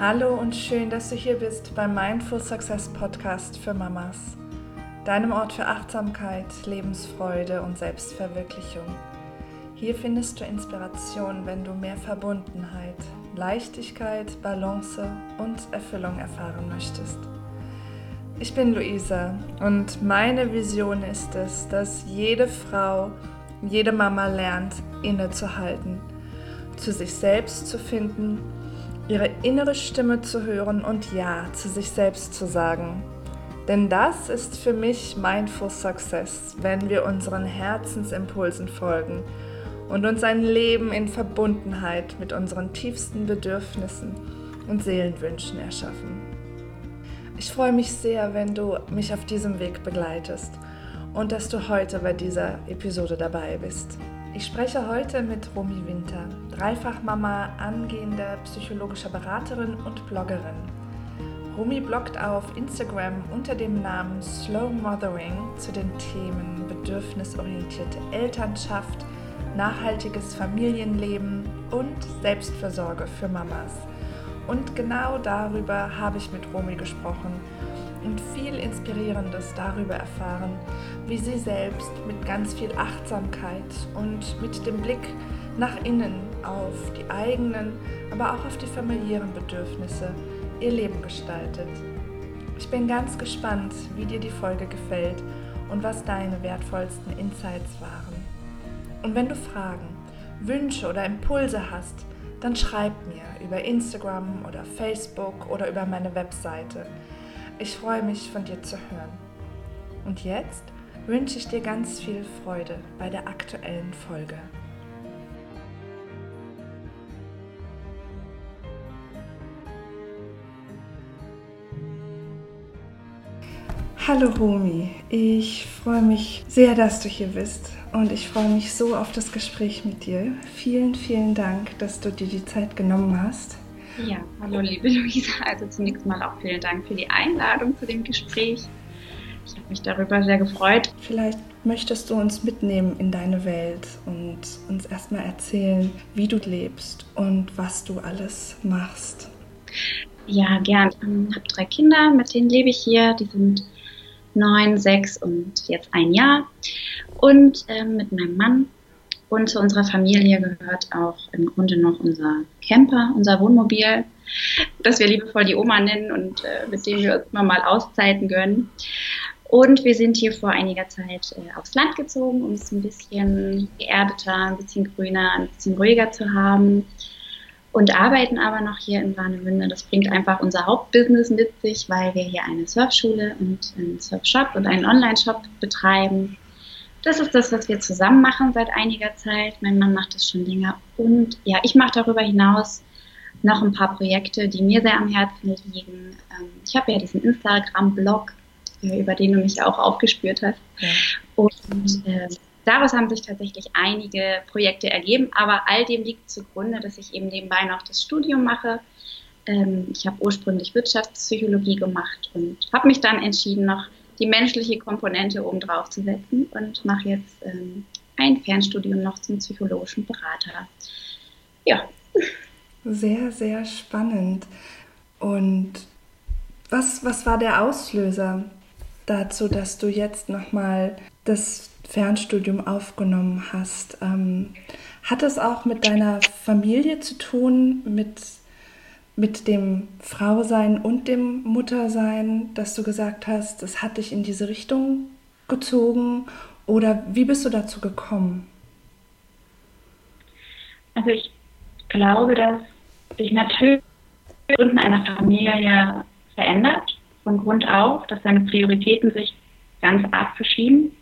Hallo und schön, dass du hier bist beim Mindful Success Podcast für Mamas, deinem Ort für Achtsamkeit, Lebensfreude und Selbstverwirklichung. Hier findest du Inspiration, wenn du mehr Verbundenheit, Leichtigkeit, Balance und Erfüllung erfahren möchtest. Ich bin Luisa und meine Vision ist es, dass jede Frau, jede Mama lernt, innezuhalten, zu sich selbst zu finden ihre innere Stimme zu hören und Ja zu sich selbst zu sagen. Denn das ist für mich Mindful Success, wenn wir unseren Herzensimpulsen folgen und uns ein Leben in Verbundenheit mit unseren tiefsten Bedürfnissen und Seelenwünschen erschaffen. Ich freue mich sehr, wenn du mich auf diesem Weg begleitest und dass du heute bei dieser Episode dabei bist. Ich spreche heute mit Romy Winter, Dreifachmama, angehende psychologische Beraterin und Bloggerin. Romy bloggt auf Instagram unter dem Namen Slow Mothering zu den Themen bedürfnisorientierte Elternschaft, nachhaltiges Familienleben und Selbstversorge für Mamas. Und genau darüber habe ich mit Romy gesprochen und viel Inspirierendes darüber erfahren, wie sie selbst mit ganz viel Achtsamkeit und mit dem Blick nach innen auf die eigenen, aber auch auf die familiären Bedürfnisse ihr Leben gestaltet. Ich bin ganz gespannt, wie dir die Folge gefällt und was deine wertvollsten Insights waren. Und wenn du Fragen, Wünsche oder Impulse hast, dann schreib mir über Instagram oder Facebook oder über meine Webseite. Ich freue mich, von dir zu hören. Und jetzt wünsche ich dir ganz viel Freude bei der aktuellen Folge. Hallo Romy, ich freue mich sehr, dass du hier bist und ich freue mich so auf das Gespräch mit dir. Vielen, vielen Dank, dass du dir die Zeit genommen hast. Ja, hallo liebe Luisa. Also zunächst mal auch vielen Dank für die Einladung zu dem Gespräch. Ich habe mich darüber sehr gefreut. Vielleicht möchtest du uns mitnehmen in deine Welt und uns erstmal erzählen, wie du lebst und was du alles machst. Ja, gern. Ich habe drei Kinder, mit denen lebe ich hier. Die sind neun, sechs und jetzt ein Jahr. Und äh, mit meinem Mann und zu unserer Familie gehört auch im Grunde noch unser Camper, unser Wohnmobil, das wir liebevoll die Oma nennen und äh, mit dem wir uns immer mal Auszeiten gönnen. Und wir sind hier vor einiger Zeit äh, aufs Land gezogen, um es ein bisschen geerdeter, ein bisschen grüner, ein bisschen ruhiger zu haben. Und arbeiten aber noch hier in Warnemünde. Das bringt einfach unser Hauptbusiness mit sich, weil wir hier eine Surfschule und einen Surfshop und einen Online-Shop betreiben das ist das, was wir zusammen machen seit einiger Zeit. Mein Mann macht das schon länger. Und ja, ich mache darüber hinaus noch ein paar Projekte, die mir sehr am Herzen liegen. Ähm, ich habe ja diesen Instagram-Blog, äh, über den du mich auch aufgespürt hast. Ja. Und äh, daraus haben sich tatsächlich einige Projekte ergeben, aber all dem liegt zugrunde, dass ich eben nebenbei noch das Studium mache. Ähm, ich habe ursprünglich Wirtschaftspsychologie gemacht und habe mich dann entschieden, noch die menschliche Komponente oben drauf zu setzen und mache jetzt ähm, ein Fernstudium noch zum psychologischen Berater. Ja. Sehr, sehr spannend. Und was, was war der Auslöser dazu, dass du jetzt nochmal das Fernstudium aufgenommen hast? Ähm, hat es auch mit deiner Familie zu tun, mit mit dem Frausein und dem Muttersein, dass du gesagt hast, es hat dich in diese Richtung gezogen? Oder wie bist du dazu gekommen? Also ich glaube, dass sich natürlich Gründen einer Familie verändert, von Grund auf, dass deine Prioritäten sich ganz arg verschieben,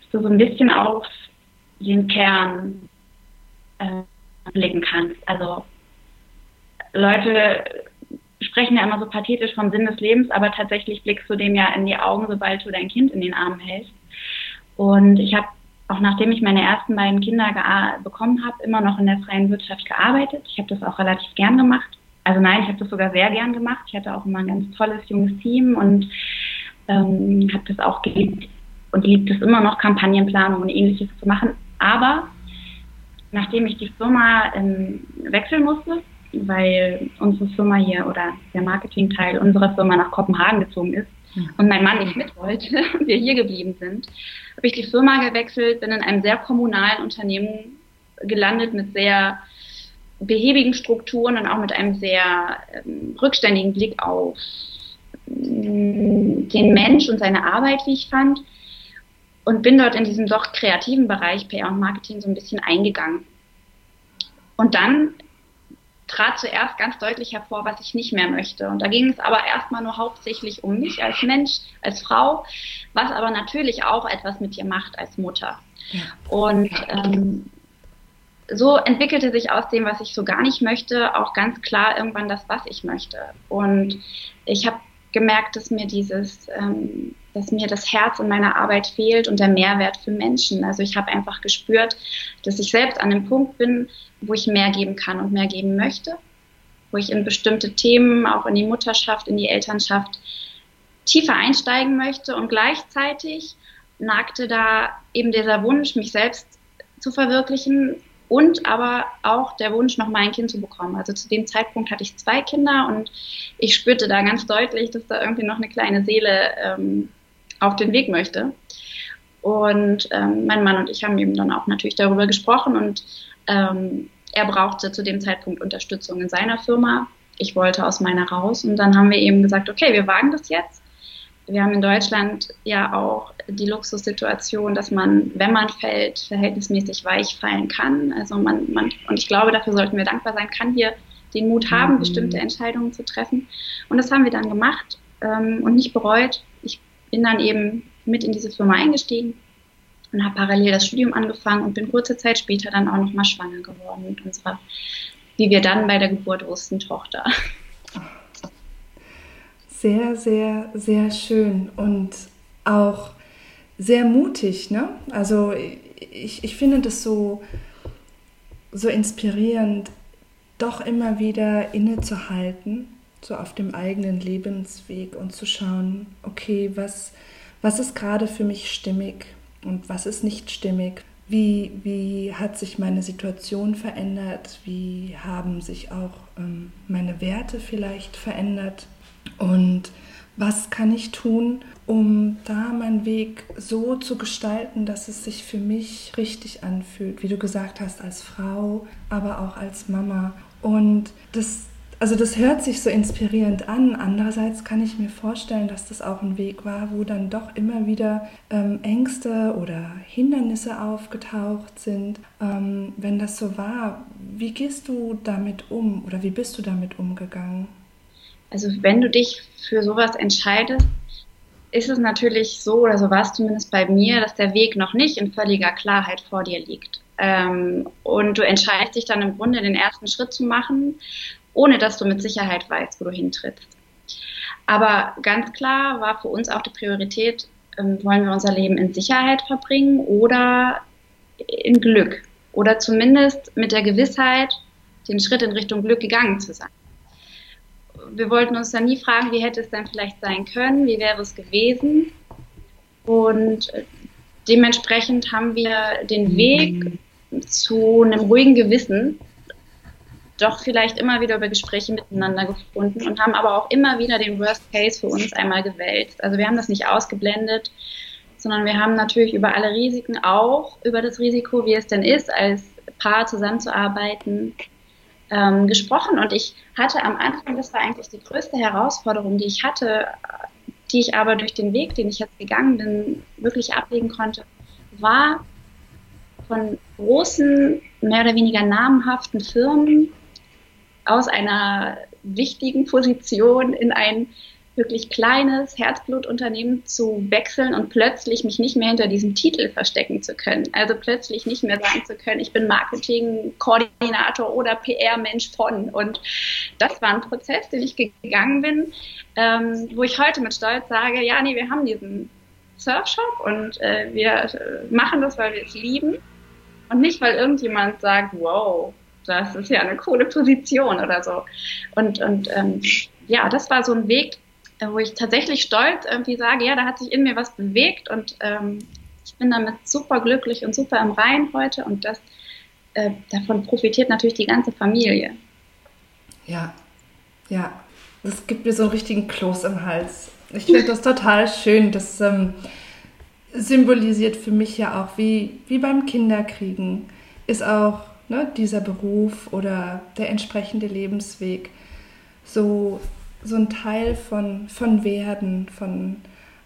dass du so ein bisschen auf den Kern äh, blicken kannst. Also Leute sprechen ja immer so pathetisch vom Sinn des Lebens, aber tatsächlich blickst du dem ja in die Augen, sobald du dein Kind in den Armen hältst. Und ich habe auch nachdem ich meine ersten beiden Kinder bekommen habe, immer noch in der freien Wirtschaft gearbeitet. Ich habe das auch relativ gern gemacht. Also nein, ich habe das sogar sehr gern gemacht. Ich hatte auch immer ein ganz tolles junges Team und ähm, habe das auch geliebt und liebt es immer noch, Kampagnenplanung und ähnliches zu machen. Aber nachdem ich die Firma ähm, wechseln musste, weil unsere Firma hier oder der Marketingteil unserer Firma nach Kopenhagen gezogen ist mhm. und mein Mann nicht mit wollte und wir hier geblieben sind, habe ich die Firma gewechselt, bin in einem sehr kommunalen Unternehmen gelandet mit sehr behäbigen Strukturen und auch mit einem sehr ähm, rückständigen Blick auf mm, den Mensch und seine Arbeit, wie ich fand und bin dort in diesem doch kreativen Bereich PR und Marketing so ein bisschen eingegangen. Und dann trat zuerst ganz deutlich hervor, was ich nicht mehr möchte. Und da ging es aber erstmal nur hauptsächlich um mich als Mensch, als Frau, was aber natürlich auch etwas mit dir macht als Mutter. Ja. Und ähm, so entwickelte sich aus dem, was ich so gar nicht möchte, auch ganz klar irgendwann das, was ich möchte. Und ich habe gemerkt, dass mir dieses ähm, dass mir das Herz in meiner Arbeit fehlt und der Mehrwert für Menschen. Also ich habe einfach gespürt, dass ich selbst an dem Punkt bin, wo ich mehr geben kann und mehr geben möchte, wo ich in bestimmte Themen, auch in die Mutterschaft, in die Elternschaft tiefer einsteigen möchte und gleichzeitig nagte da eben dieser Wunsch, mich selbst zu verwirklichen, und aber auch der Wunsch, noch mal ein Kind zu bekommen. Also zu dem Zeitpunkt hatte ich zwei Kinder und ich spürte da ganz deutlich, dass da irgendwie noch eine kleine Seele ähm, auf den Weg möchte. Und ähm, mein Mann und ich haben eben dann auch natürlich darüber gesprochen und ähm, er brauchte zu dem Zeitpunkt Unterstützung in seiner Firma. Ich wollte aus meiner raus und dann haben wir eben gesagt, okay, wir wagen das jetzt. Wir haben in Deutschland ja auch die Luxussituation, dass man, wenn man fällt, verhältnismäßig weich fallen kann. Also man, man und ich glaube, dafür sollten wir dankbar sein, kann hier den Mut haben, mhm. bestimmte Entscheidungen zu treffen. Und das haben wir dann gemacht ähm, und nicht bereut. Ich bin dann eben mit in diese Firma eingestiegen und habe parallel das Studium angefangen und bin kurze Zeit später dann auch nochmal schwanger geworden mit unserer, wie wir dann bei der Geburt wussten, Tochter. Sehr, sehr, sehr schön und auch sehr mutig, ne? Also ich, ich finde das so, so inspirierend, doch immer wieder innezuhalten so auf dem eigenen Lebensweg und zu schauen, okay, was, was ist gerade für mich stimmig und was ist nicht stimmig? Wie, wie hat sich meine Situation verändert? Wie haben sich auch ähm, meine Werte vielleicht verändert? Und was kann ich tun, um da meinen Weg so zu gestalten, dass es sich für mich richtig anfühlt, wie du gesagt hast, als Frau, aber auch als Mama. Und das also das hört sich so inspirierend an. Andererseits kann ich mir vorstellen, dass das auch ein Weg war, wo dann doch immer wieder ähm, Ängste oder Hindernisse aufgetaucht sind. Ähm, wenn das so war, wie gehst du damit um oder wie bist du damit umgegangen? Also wenn du dich für sowas entscheidest, ist es natürlich so, oder so war es zumindest bei mir, dass der Weg noch nicht in völliger Klarheit vor dir liegt. Ähm, und du entscheidest dich dann im Grunde den ersten Schritt zu machen ohne dass du mit Sicherheit weißt, wo du hintrittst. Aber ganz klar war für uns auch die Priorität, ähm, wollen wir unser Leben in Sicherheit verbringen oder in Glück oder zumindest mit der Gewissheit, den Schritt in Richtung Glück gegangen zu sein. Wir wollten uns dann nie fragen, wie hätte es dann vielleicht sein können, wie wäre es gewesen. Und äh, dementsprechend haben wir den Weg zu einem ruhigen Gewissen doch vielleicht immer wieder über Gespräche miteinander gefunden und haben aber auch immer wieder den Worst Case für uns einmal gewälzt. Also wir haben das nicht ausgeblendet, sondern wir haben natürlich über alle Risiken auch, über das Risiko, wie es denn ist, als Paar zusammenzuarbeiten, ähm, gesprochen. Und ich hatte am Anfang, das war eigentlich die größte Herausforderung, die ich hatte, die ich aber durch den Weg, den ich jetzt gegangen bin, wirklich ablegen konnte, war von großen, mehr oder weniger namhaften Firmen aus einer wichtigen Position in ein wirklich kleines Herzblutunternehmen zu wechseln und plötzlich mich nicht mehr hinter diesem Titel verstecken zu können. Also plötzlich nicht mehr sagen zu können, ich bin Marketingkoordinator oder PR-Mensch von. Und das war ein Prozess, den ich gegangen bin, ähm, wo ich heute mit Stolz sage, ja, nee, wir haben diesen Surfshop und äh, wir äh, machen das, weil wir es lieben und nicht, weil irgendjemand sagt, wow, das ist ja eine coole Position oder so. Und, und ähm, ja, das war so ein Weg, äh, wo ich tatsächlich stolz irgendwie sage, ja, da hat sich in mir was bewegt und ähm, ich bin damit super glücklich und super im Rein heute und das äh, davon profitiert natürlich die ganze Familie. Ja, ja, das gibt mir so einen richtigen Kloß im Hals. Ich finde das total schön. Das ähm, symbolisiert für mich ja auch, wie, wie beim Kinderkriegen, ist auch ne, dieser Beruf oder der entsprechende Lebensweg so, so ein Teil von, von Werden, von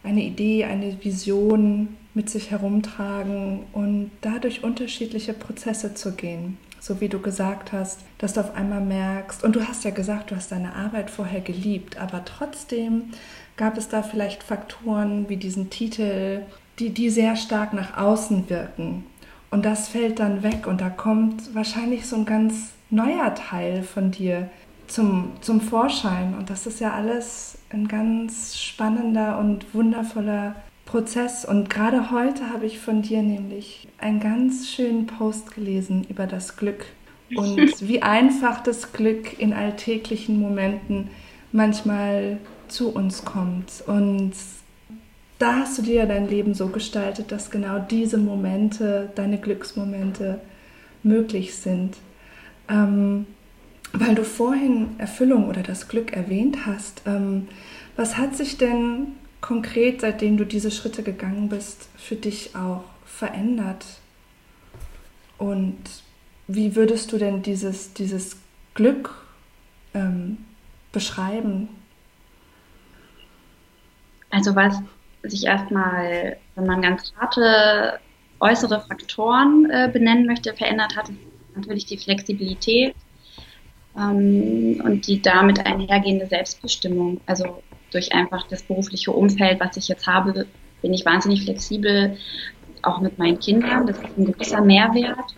einer Idee, eine Vision mit sich herumtragen und dadurch unterschiedliche Prozesse zu gehen. So wie du gesagt hast, dass du auf einmal merkst, und du hast ja gesagt, du hast deine Arbeit vorher geliebt, aber trotzdem gab es da vielleicht Faktoren wie diesen Titel, die, die sehr stark nach außen wirken. Und das fällt dann weg und da kommt wahrscheinlich so ein ganz neuer Teil von dir zum, zum Vorschein. Und das ist ja alles ein ganz spannender und wundervoller Prozess. Und gerade heute habe ich von dir nämlich einen ganz schönen Post gelesen über das Glück und wie einfach das Glück in alltäglichen Momenten manchmal zu uns kommt. Und da hast du dir ja dein Leben so gestaltet, dass genau diese Momente, deine Glücksmomente möglich sind. Ähm, weil du vorhin Erfüllung oder das Glück erwähnt hast, ähm, was hat sich denn konkret, seitdem du diese Schritte gegangen bist, für dich auch verändert? Und wie würdest du denn dieses, dieses Glück ähm, beschreiben? Also was sich erstmal, wenn man ganz harte äußere Faktoren äh, benennen möchte, verändert hat, natürlich die Flexibilität ähm, und die damit einhergehende Selbstbestimmung. Also durch einfach das berufliche Umfeld, was ich jetzt habe, bin ich wahnsinnig flexibel, auch mit meinen Kindern. Das ist ein gewisser Mehrwert,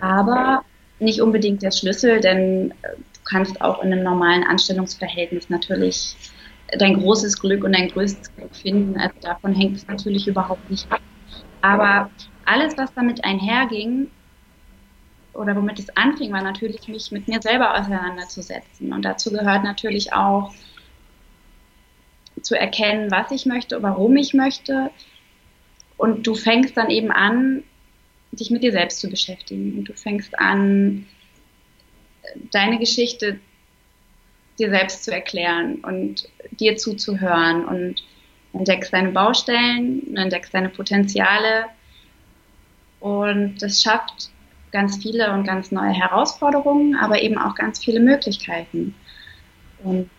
aber nicht unbedingt der Schlüssel, denn äh, du kannst auch in einem normalen Anstellungsverhältnis natürlich dein großes Glück und dein größtes Glück finden. Also davon hängt es natürlich überhaupt nicht ab. Aber alles, was damit einherging, oder womit es anfing, war natürlich, mich mit mir selber auseinanderzusetzen. Und dazu gehört natürlich auch zu erkennen, was ich möchte, warum ich möchte. Und du fängst dann eben an, dich mit dir selbst zu beschäftigen. Und du fängst an, deine Geschichte dir selbst zu erklären und dir zuzuhören und entdeckst deine Baustellen, entdeckst deine Potenziale und das schafft ganz viele und ganz neue Herausforderungen, aber eben auch ganz viele Möglichkeiten. Und,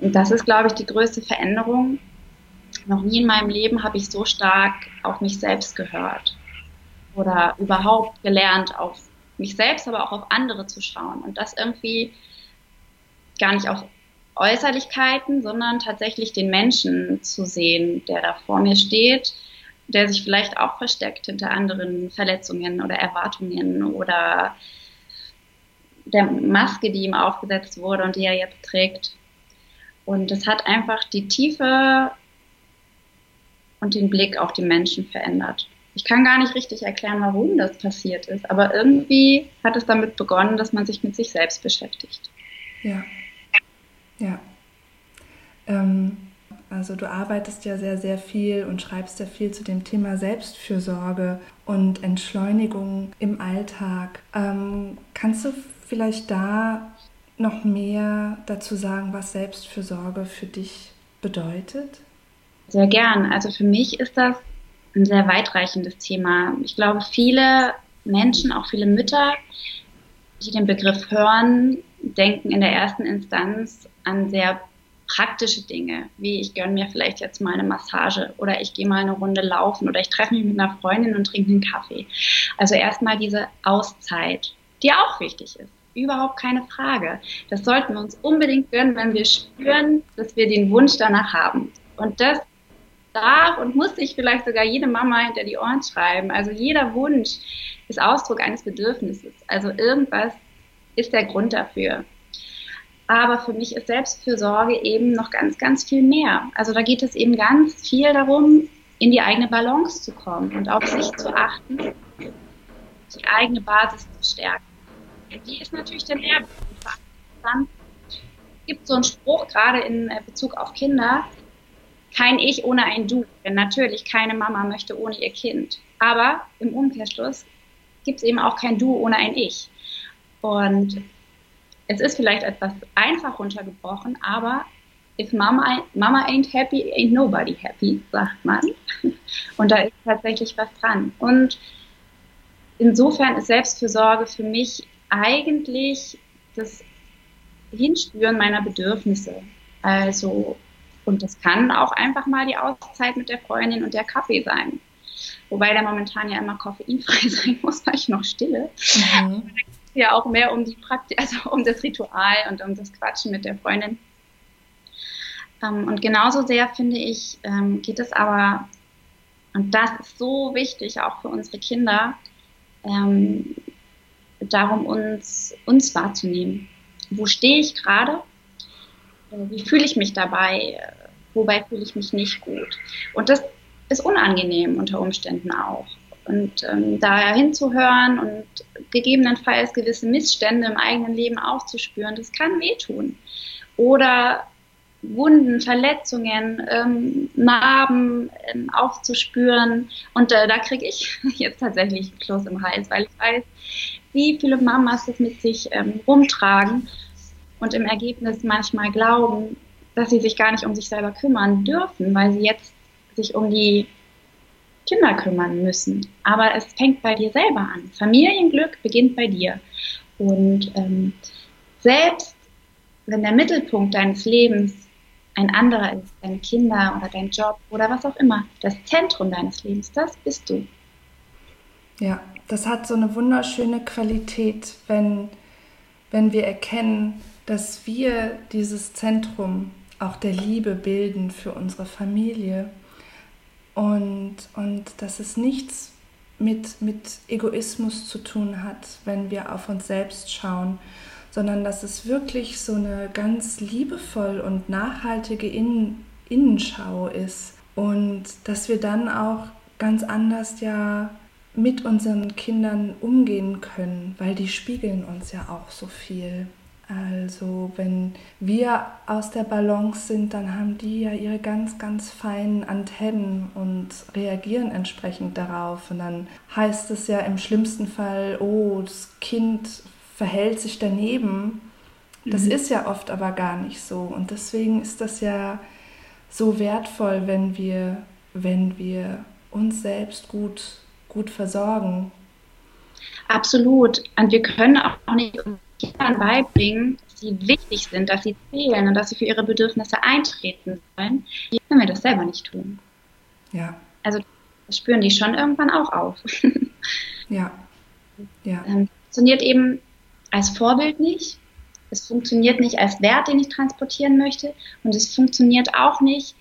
und das ist, glaube ich, die größte Veränderung. Noch nie in meinem Leben habe ich so stark auf mich selbst gehört oder überhaupt gelernt, auf mich selbst, aber auch auf andere zu schauen und das irgendwie gar nicht auf Äußerlichkeiten, sondern tatsächlich den Menschen zu sehen, der da vor mir steht, der sich vielleicht auch versteckt hinter anderen Verletzungen oder Erwartungen oder der Maske, die ihm aufgesetzt wurde und die er jetzt trägt. Und es hat einfach die Tiefe und den Blick auf die Menschen verändert. Ich kann gar nicht richtig erklären, warum das passiert ist, aber irgendwie hat es damit begonnen, dass man sich mit sich selbst beschäftigt. Ja. Ja. Ähm, also du arbeitest ja sehr, sehr viel und schreibst ja viel zu dem Thema Selbstfürsorge und Entschleunigung im Alltag. Ähm, kannst du vielleicht da noch mehr dazu sagen, was Selbstfürsorge für dich bedeutet? Sehr gern. Also für mich ist das ein sehr weitreichendes Thema. Ich glaube, viele Menschen, auch viele Mütter, die den Begriff hören, denken in der ersten Instanz an sehr praktische Dinge, wie ich gönne mir vielleicht jetzt mal eine Massage oder ich gehe mal eine Runde laufen oder ich treffe mich mit einer Freundin und trinke einen Kaffee. Also erstmal diese Auszeit, die auch wichtig ist. Überhaupt keine Frage. Das sollten wir uns unbedingt gönnen, wenn wir spüren, dass wir den Wunsch danach haben. Und das darf und muss sich vielleicht sogar jede Mama hinter die Ohren schreiben. Also jeder Wunsch ist Ausdruck eines Bedürfnisses. Also irgendwas ist der Grund dafür. Aber für mich ist Selbstfürsorge eben noch ganz, ganz viel mehr. Also da geht es eben ganz viel darum, in die eigene Balance zu kommen und auf sich zu achten, die eigene Basis zu stärken. Die ist natürlich dann eher dann gibt so einen Spruch gerade in äh, Bezug auf Kinder, kein Ich ohne ein Du. Denn natürlich keine Mama möchte ohne ihr Kind. Aber im Umkehrschluss gibt es eben auch kein Du ohne ein Ich. Und es ist vielleicht etwas einfach runtergebrochen, aber if Mama, Mama ain't happy, ain't nobody happy, sagt man. Und da ist tatsächlich was dran. Und insofern ist Selbstfürsorge für mich eigentlich das Hinspüren meiner Bedürfnisse. Also, und das kann auch einfach mal die Auszeit mit der Freundin und der Kaffee sein. Wobei der momentan ja immer koffeinfrei sein muss, weil ich noch stille. Mhm. Ja, auch mehr um die Praktik, also um das Ritual und um das Quatschen mit der Freundin. Ähm, und genauso sehr finde ich, ähm, geht es aber, und das ist so wichtig auch für unsere Kinder, ähm, darum, uns, uns wahrzunehmen. Wo stehe ich gerade? Äh, wie fühle ich mich dabei? Wobei fühle ich mich nicht gut? Und das ist unangenehm unter Umständen auch. Und ähm, da hinzuhören und gegebenenfalls gewisse Missstände im eigenen Leben aufzuspüren, das kann wehtun. Oder Wunden, Verletzungen, ähm, Narben ähm, aufzuspüren. Und äh, da kriege ich jetzt tatsächlich einen Kloß im Hals, weil ich weiß, wie viele Mamas das mit sich ähm, rumtragen und im Ergebnis manchmal glauben, dass sie sich gar nicht um sich selber kümmern dürfen, weil sie jetzt sich um die Kinder kümmern müssen. Aber es fängt bei dir selber an. Familienglück beginnt bei dir. Und ähm, selbst wenn der Mittelpunkt deines Lebens ein anderer ist, deine Kinder oder dein Job oder was auch immer, das Zentrum deines Lebens, das bist du. Ja, das hat so eine wunderschöne Qualität, wenn, wenn wir erkennen, dass wir dieses Zentrum auch der Liebe bilden für unsere Familie und, und dass es nichts mit, mit Egoismus zu tun hat, wenn wir auf uns selbst schauen, sondern dass es wirklich so eine ganz liebevoll und nachhaltige Innen Innenschau ist und dass wir dann auch ganz anders ja mit unseren Kindern umgehen können, weil die spiegeln uns ja auch so viel. Also wenn wir aus der Balance sind, dann haben die ja ihre ganz, ganz feinen Antennen und reagieren entsprechend darauf. Und dann heißt es ja im schlimmsten Fall, oh, das Kind verhält sich daneben. Das mhm. ist ja oft aber gar nicht so. Und deswegen ist das ja so wertvoll, wenn wir, wenn wir uns selbst gut, gut versorgen. Absolut. Und wir können auch nicht Kindern beibringen, dass sie wichtig sind, dass sie zählen und dass sie für ihre Bedürfnisse eintreten sollen, wenn wir das selber nicht tun. Ja. Also das spüren die schon irgendwann auch auf. ja. ja. Ähm, funktioniert eben als Vorbild nicht. Es funktioniert nicht als Wert, den ich transportieren möchte. Und es funktioniert auch nicht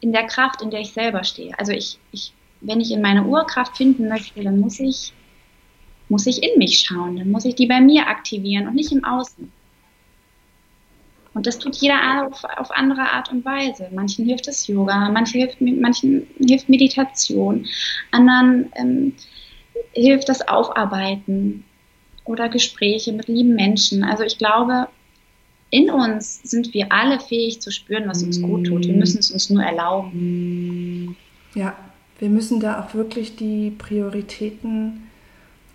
in der Kraft, in der ich selber stehe. Also ich, ich, wenn ich in meine Urkraft finden möchte, dann muss ich muss ich in mich schauen, dann muss ich die bei mir aktivieren und nicht im Außen. Und das tut jeder auf, auf andere Art und Weise. Manchen hilft es Yoga, manchen hilft, manchen hilft Meditation, anderen ähm, hilft das Aufarbeiten oder Gespräche mit lieben Menschen. Also ich glaube, in uns sind wir alle fähig zu spüren, was uns gut tut. Wir müssen es uns nur erlauben. Ja, wir müssen da auch wirklich die Prioritäten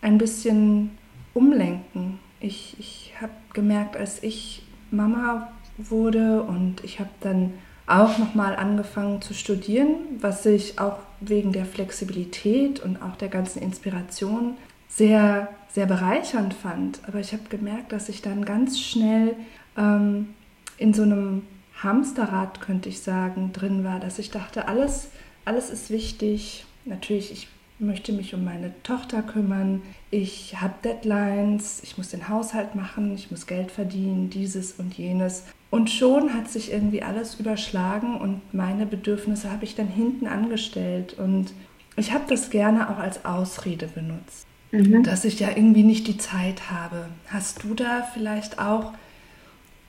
ein bisschen umlenken. Ich, ich habe gemerkt, als ich Mama wurde und ich habe dann auch nochmal angefangen zu studieren, was ich auch wegen der Flexibilität und auch der ganzen Inspiration sehr, sehr bereichernd fand. Aber ich habe gemerkt, dass ich dann ganz schnell ähm, in so einem Hamsterrad, könnte ich sagen, drin war, dass ich dachte, alles, alles ist wichtig. Natürlich, ich möchte mich um meine Tochter kümmern, ich habe Deadlines, ich muss den Haushalt machen, ich muss Geld verdienen, dieses und jenes. Und schon hat sich irgendwie alles überschlagen und meine Bedürfnisse habe ich dann hinten angestellt. Und ich habe das gerne auch als Ausrede benutzt, mhm. dass ich ja irgendwie nicht die Zeit habe. Hast du da vielleicht auch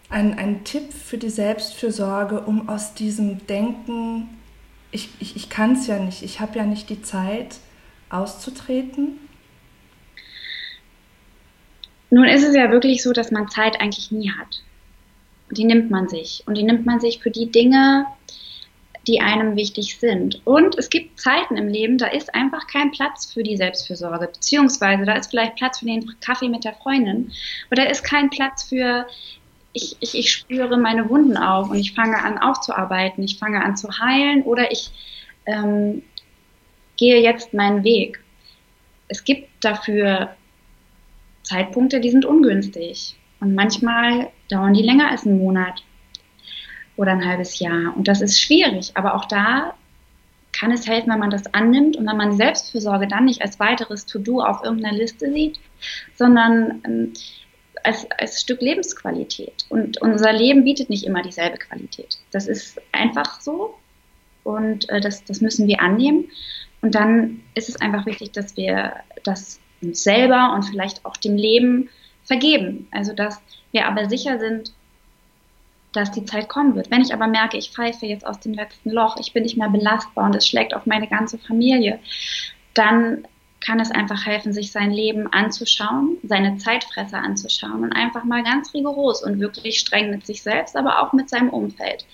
einen, einen Tipp für die Selbstfürsorge, um aus diesem Denken ich, ich, ich kann es ja nicht, ich habe ja nicht die Zeit auszutreten. Nun ist es ja wirklich so, dass man Zeit eigentlich nie hat. Die nimmt man sich. Und die nimmt man sich für die Dinge, die einem wichtig sind. Und es gibt Zeiten im Leben, da ist einfach kein Platz für die Selbstfürsorge, beziehungsweise da ist vielleicht Platz für den Kaffee mit der Freundin, oder da ist kein Platz für, ich, ich, ich spüre meine Wunden auf und ich fange an aufzuarbeiten, ich fange an zu heilen oder ich ähm, gehe jetzt meinen Weg. Es gibt dafür Zeitpunkte, die sind ungünstig. Und manchmal dauern die länger als einen Monat oder ein halbes Jahr. Und das ist schwierig, aber auch da kann es helfen, wenn man das annimmt und wenn man Selbstfürsorge dann nicht als weiteres To-Do auf irgendeiner Liste sieht, sondern ähm, als, als Stück Lebensqualität. Und unser Leben bietet nicht immer dieselbe Qualität. Das ist einfach so und äh, das, das müssen wir annehmen. Und dann ist es einfach wichtig, dass wir das uns selber und vielleicht auch dem Leben vergeben. Also dass wir aber sicher sind, dass die Zeit kommen wird. Wenn ich aber merke, ich pfeife jetzt aus dem letzten Loch, ich bin nicht mehr belastbar und es schlägt auf meine ganze Familie, dann kann es einfach helfen, sich sein Leben anzuschauen, seine Zeitfresser anzuschauen und einfach mal ganz rigoros und wirklich streng mit sich selbst, aber auch mit seinem Umfeld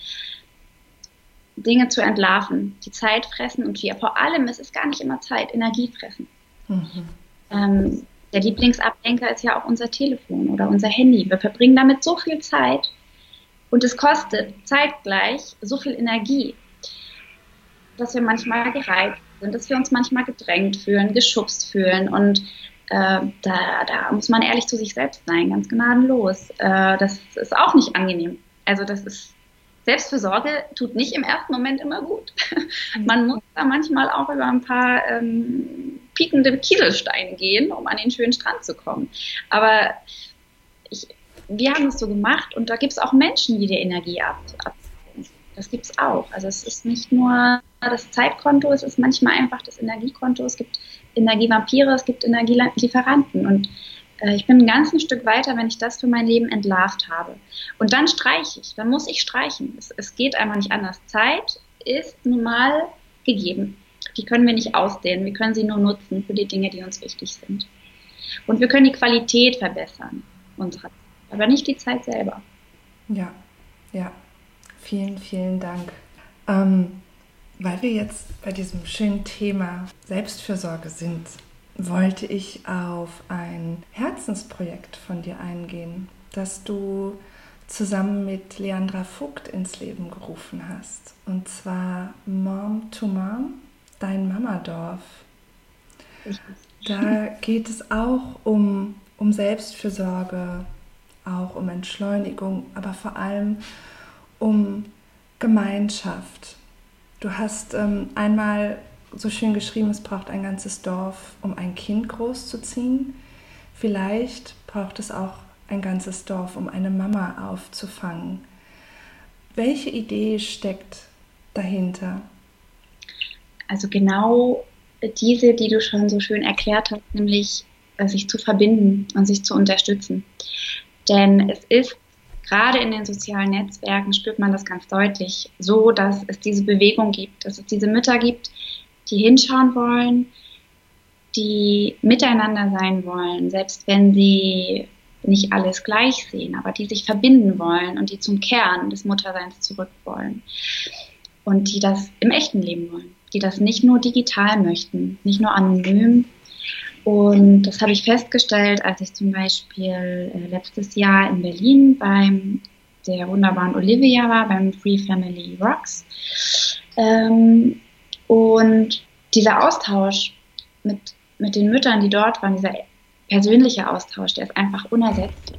Dinge zu entlarven, die Zeit fressen und wir vor allem, es ist gar nicht immer Zeit, Energie fressen. Mhm. Ähm, der Lieblingsablenker ist ja auch unser Telefon oder unser Handy. Wir verbringen damit so viel Zeit und es kostet zeitgleich so viel Energie, dass wir manchmal gereizt sind, dass wir uns manchmal gedrängt fühlen, geschubst fühlen und äh, da, da, muss man ehrlich zu sich selbst sein, ganz gnadenlos. Äh, das ist auch nicht angenehm. Also das ist Selbstfürsorge tut nicht im ersten Moment immer gut. Mhm. Man muss da manchmal auch über ein paar ähm, piekende Kieselsteine gehen, um an den schönen Strand zu kommen. Aber ich, wir haben es so gemacht und da gibt es auch Menschen, die dir Energie ab, ab das gibt es auch. Also es ist nicht nur das Zeitkonto, es ist manchmal einfach das Energiekonto. Es gibt Energievampire, es gibt Energielieferanten. Und ich bin ein ganzes Stück weiter, wenn ich das für mein Leben entlarvt habe. Und dann streiche ich, dann muss ich streichen. Es, es geht einfach nicht anders. Zeit ist nun mal gegeben. Die können wir nicht ausdehnen. Wir können sie nur nutzen für die Dinge, die uns wichtig sind. Und wir können die Qualität verbessern unserer aber nicht die Zeit selber. Ja, ja. Vielen, vielen Dank. Ähm, weil wir jetzt bei diesem schönen Thema Selbstfürsorge sind, wollte ich auf ein Herzensprojekt von dir eingehen, das du zusammen mit Leandra Vogt ins Leben gerufen hast. Und zwar Mom to Mom, dein Mamadorf. Da geht es auch um, um Selbstfürsorge, auch um Entschleunigung, aber vor allem um Gemeinschaft. Du hast ähm, einmal so schön geschrieben, es braucht ein ganzes Dorf, um ein Kind großzuziehen. Vielleicht braucht es auch ein ganzes Dorf, um eine Mama aufzufangen. Welche Idee steckt dahinter? Also genau diese, die du schon so schön erklärt hast, nämlich äh, sich zu verbinden und sich zu unterstützen. Denn es ist gerade in den sozialen Netzwerken spürt man das ganz deutlich, so dass es diese Bewegung gibt, dass es diese Mütter gibt, die hinschauen wollen, die miteinander sein wollen, selbst wenn sie nicht alles gleich sehen, aber die sich verbinden wollen und die zum Kern des Mutterseins zurück wollen und die das im echten Leben wollen, die das nicht nur digital möchten, nicht nur anonym. Und das habe ich festgestellt, als ich zum Beispiel äh, letztes Jahr in Berlin beim der wunderbaren Olivia war, beim Free Family Rocks. Ähm, und dieser Austausch mit, mit den Müttern, die dort waren, dieser persönliche Austausch, der ist einfach unersetzlich.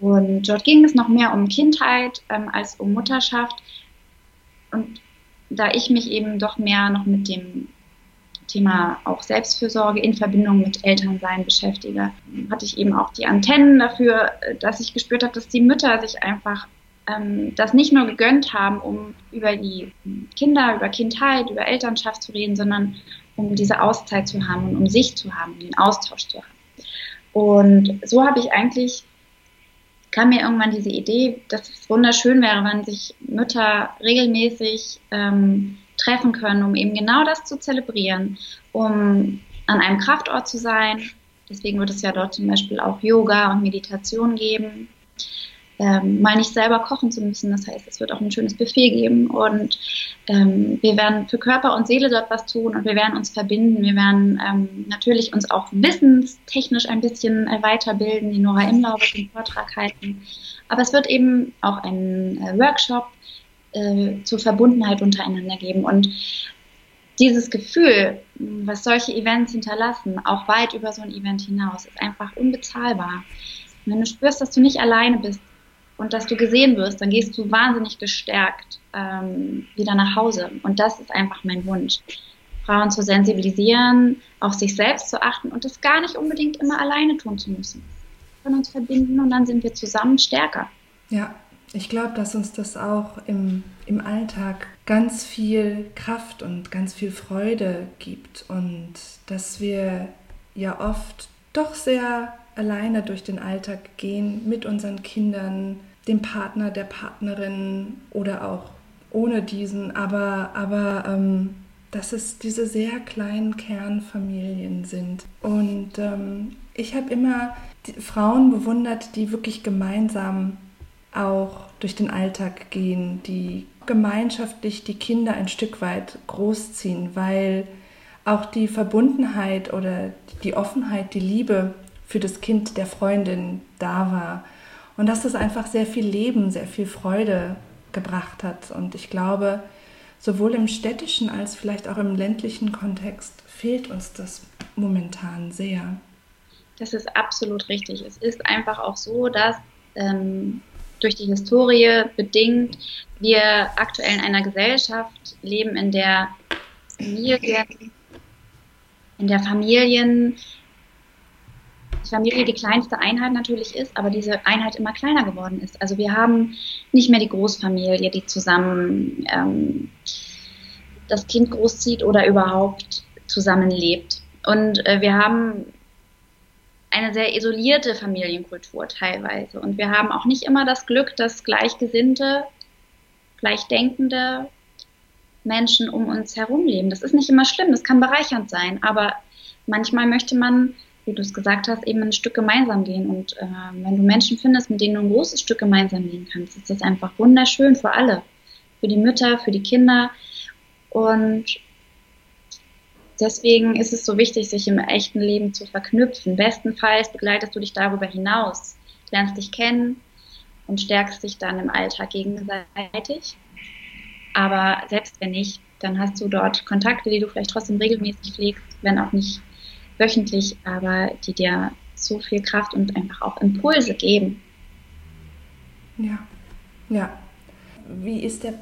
Und dort ging es noch mehr um Kindheit ähm, als um Mutterschaft. Und da ich mich eben doch mehr noch mit dem Thema auch Selbstfürsorge in Verbindung mit Elternsein beschäftige, hatte ich eben auch die Antennen dafür, dass ich gespürt habe, dass die Mütter sich einfach ähm, das nicht nur gegönnt haben, um über die Kinder, über Kindheit, über Elternschaft zu reden, sondern um diese Auszeit zu haben und um sich zu haben, den Austausch zu haben. Und so habe ich eigentlich, kam mir irgendwann diese Idee, dass es wunderschön wäre, wenn sich Mütter regelmäßig ähm, treffen können, um eben genau das zu zelebrieren, um an einem Kraftort zu sein. Deswegen wird es ja dort zum Beispiel auch Yoga und Meditation geben ähm, mal nicht selber kochen zu müssen. Das heißt, es wird auch ein schönes Buffet geben und ähm, wir werden für Körper und Seele dort was tun und wir werden uns verbinden. Wir werden ähm, natürlich uns auch wissenstechnisch ein bisschen weiterbilden. Die Nora Imlau wird den Vortrag halten. Aber es wird eben auch einen äh, Workshop äh, zur Verbundenheit untereinander geben und dieses Gefühl, was solche Events hinterlassen, auch weit über so ein Event hinaus, ist einfach unbezahlbar. wenn du spürst, dass du nicht alleine bist, und dass du gesehen wirst, dann gehst du wahnsinnig gestärkt ähm, wieder nach Hause. Und das ist einfach mein Wunsch. Frauen zu sensibilisieren, auf sich selbst zu achten und das gar nicht unbedingt immer alleine tun zu müssen. Wir können uns verbinden und dann sind wir zusammen stärker. Ja, ich glaube, dass uns das auch im, im Alltag ganz viel Kraft und ganz viel Freude gibt und dass wir ja oft doch sehr alleine durch den Alltag gehen mit unseren Kindern, dem Partner, der Partnerin oder auch ohne diesen, aber, aber ähm, dass es diese sehr kleinen Kernfamilien sind. Und ähm, ich habe immer Frauen bewundert, die wirklich gemeinsam auch durch den Alltag gehen, die gemeinschaftlich die Kinder ein Stück weit großziehen, weil auch die Verbundenheit oder die Offenheit, die Liebe für das Kind der Freundin da war. Und dass das einfach sehr viel Leben, sehr viel Freude gebracht hat. Und ich glaube, sowohl im städtischen als vielleicht auch im ländlichen Kontext fehlt uns das momentan sehr. Das ist absolut richtig. Es ist einfach auch so, dass ähm, durch die Historie bedingt wir aktuell in einer Gesellschaft leben, in der Familien, in der Familien die Familie die kleinste Einheit natürlich ist, aber diese Einheit immer kleiner geworden ist. Also wir haben nicht mehr die Großfamilie, die zusammen ähm, das Kind großzieht oder überhaupt zusammenlebt. Und äh, wir haben eine sehr isolierte Familienkultur teilweise. Und wir haben auch nicht immer das Glück, dass gleichgesinnte, gleichdenkende Menschen um uns herum leben. Das ist nicht immer schlimm, das kann bereichernd sein, aber manchmal möchte man wie du es gesagt hast, eben ein Stück gemeinsam gehen. Und äh, wenn du Menschen findest, mit denen du ein großes Stück gemeinsam gehen kannst, ist das einfach wunderschön für alle. Für die Mütter, für die Kinder. Und deswegen ist es so wichtig, sich im echten Leben zu verknüpfen. Bestenfalls begleitest du dich darüber hinaus, lernst dich kennen und stärkst dich dann im Alltag gegenseitig. Aber selbst wenn nicht, dann hast du dort Kontakte, die du vielleicht trotzdem regelmäßig pflegst, wenn auch nicht wöchentlich, aber die dir so viel Kraft und einfach auch Impulse geben. Ja, ja. Wie ist der,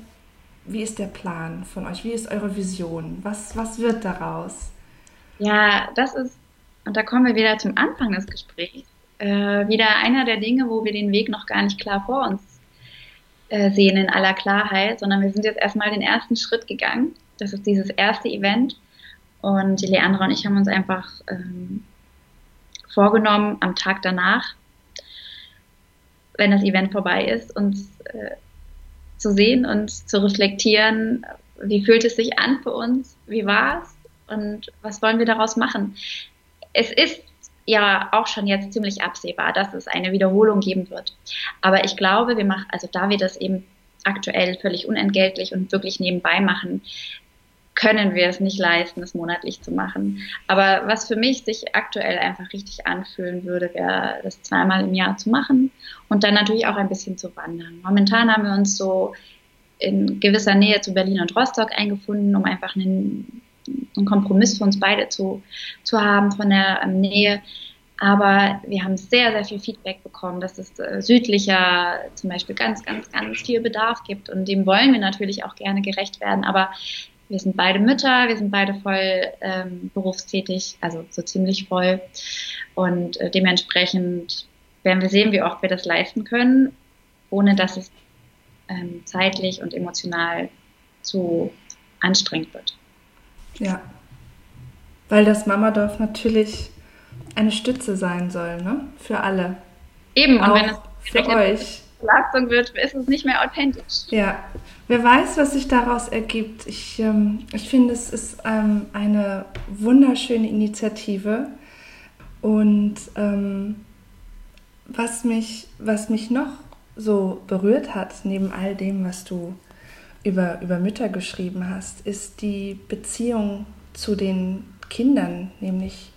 wie ist der Plan von euch? Wie ist eure Vision? Was, was wird daraus? Ja, das ist, und da kommen wir wieder zum Anfang des Gesprächs, äh, wieder einer der Dinge, wo wir den Weg noch gar nicht klar vor uns äh, sehen in aller Klarheit, sondern wir sind jetzt erstmal den ersten Schritt gegangen. Das ist dieses erste Event und die Leandra und ich haben uns einfach ähm, vorgenommen, am Tag danach, wenn das Event vorbei ist, uns äh, zu sehen und zu reflektieren, wie fühlt es sich an für uns, wie war es und was wollen wir daraus machen. Es ist ja auch schon jetzt ziemlich absehbar, dass es eine Wiederholung geben wird. Aber ich glaube, wir machen, also da wir das eben aktuell völlig unentgeltlich und wirklich nebenbei machen, können wir es nicht leisten, es monatlich zu machen. Aber was für mich sich aktuell einfach richtig anfühlen würde, wäre das zweimal im Jahr zu machen und dann natürlich auch ein bisschen zu wandern. Momentan haben wir uns so in gewisser Nähe zu Berlin und Rostock eingefunden, um einfach einen, einen Kompromiss für uns beide zu, zu haben von der Nähe. Aber wir haben sehr, sehr viel Feedback bekommen, dass es äh, südlicher zum Beispiel ganz, ganz, ganz viel Bedarf gibt. Und dem wollen wir natürlich auch gerne gerecht werden. Aber wir sind beide Mütter, wir sind beide voll ähm, berufstätig, also so ziemlich voll. Und äh, dementsprechend werden wir sehen, wie oft wir das leisten können, ohne dass es ähm, zeitlich und emotional zu anstrengend wird. Ja, weil das Mamadorf natürlich eine Stütze sein soll, ne? Für alle. Eben, und Auch wenn es für euch. Belastung wird, ist es nicht mehr authentisch. Ja, wer weiß, was sich daraus ergibt. Ich, ähm, ich finde, es ist ähm, eine wunderschöne Initiative. Und ähm, was, mich, was mich noch so berührt hat, neben all dem, was du über, über Mütter geschrieben hast, ist die Beziehung zu den Kindern. Nämlich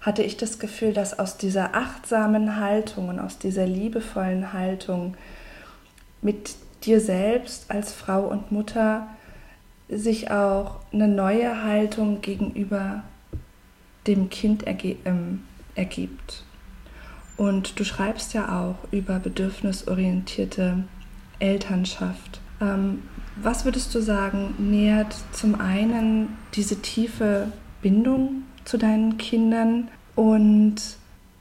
hatte ich das Gefühl, dass aus dieser achtsamen Haltung und aus dieser liebevollen Haltung mit dir selbst als Frau und Mutter sich auch eine neue Haltung gegenüber dem Kind ähm, ergibt. Und du schreibst ja auch über bedürfnisorientierte Elternschaft. Ähm, was würdest du sagen, nährt zum einen diese tiefe Bindung zu deinen Kindern und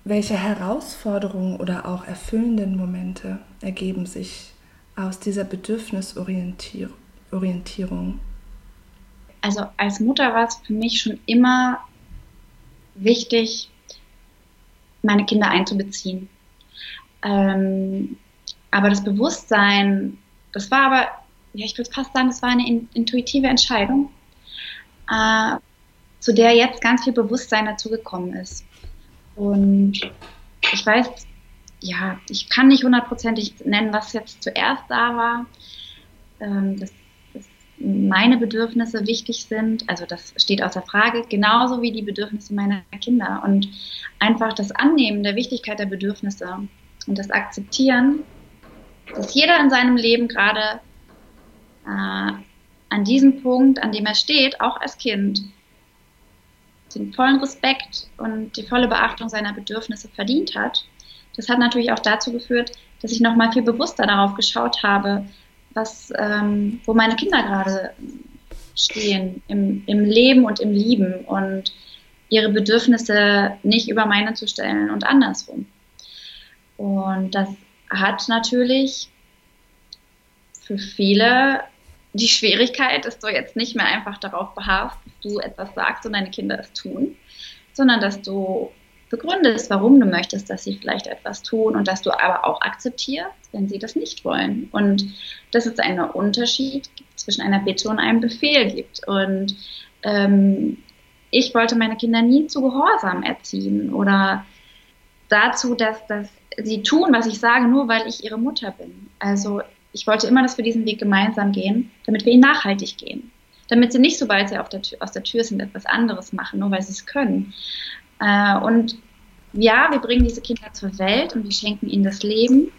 welche Herausforderungen oder auch erfüllenden Momente ergeben sich aus dieser Bedürfnisorientierung? Also als Mutter war es für mich schon immer wichtig, meine Kinder einzubeziehen. Ähm, aber das Bewusstsein, das war aber, ja, ich würde fast sagen, das war eine in, intuitive Entscheidung, äh, zu der jetzt ganz viel Bewusstsein dazugekommen ist. Und ich weiß, ja, ich kann nicht hundertprozentig nennen, was jetzt zuerst da war. Ähm, dass, dass meine Bedürfnisse wichtig sind, also das steht außer Frage, genauso wie die Bedürfnisse meiner Kinder. Und einfach das Annehmen der Wichtigkeit der Bedürfnisse und das Akzeptieren, dass jeder in seinem Leben gerade äh, an diesem Punkt, an dem er steht, auch als Kind, den vollen Respekt und die volle Beachtung seiner Bedürfnisse verdient hat. Das hat natürlich auch dazu geführt, dass ich nochmal viel bewusster darauf geschaut habe, was, ähm, wo meine Kinder gerade stehen im, im Leben und im Lieben und ihre Bedürfnisse nicht über meine zu stellen und andersrum. Und das hat natürlich für viele die Schwierigkeit, dass du jetzt nicht mehr einfach darauf beharrst, dass du etwas sagst und deine Kinder es tun, sondern dass du begründest, warum du möchtest, dass sie vielleicht etwas tun und dass du aber auch akzeptierst, wenn sie das nicht wollen. Und dass es einen Unterschied zwischen einer Bitte und einem Befehl gibt. Und ähm, ich wollte meine Kinder nie zu Gehorsam erziehen oder dazu, dass, dass sie tun, was ich sage, nur weil ich ihre Mutter bin. Also ich wollte immer, dass wir diesen Weg gemeinsam gehen, damit wir ihn nachhaltig gehen. Damit sie nicht, sobald sie der Tür, aus der Tür sind, etwas anderes machen, nur weil sie es können. Äh, und ja, wir bringen diese Kinder zur Welt und wir schenken ihnen das Leben,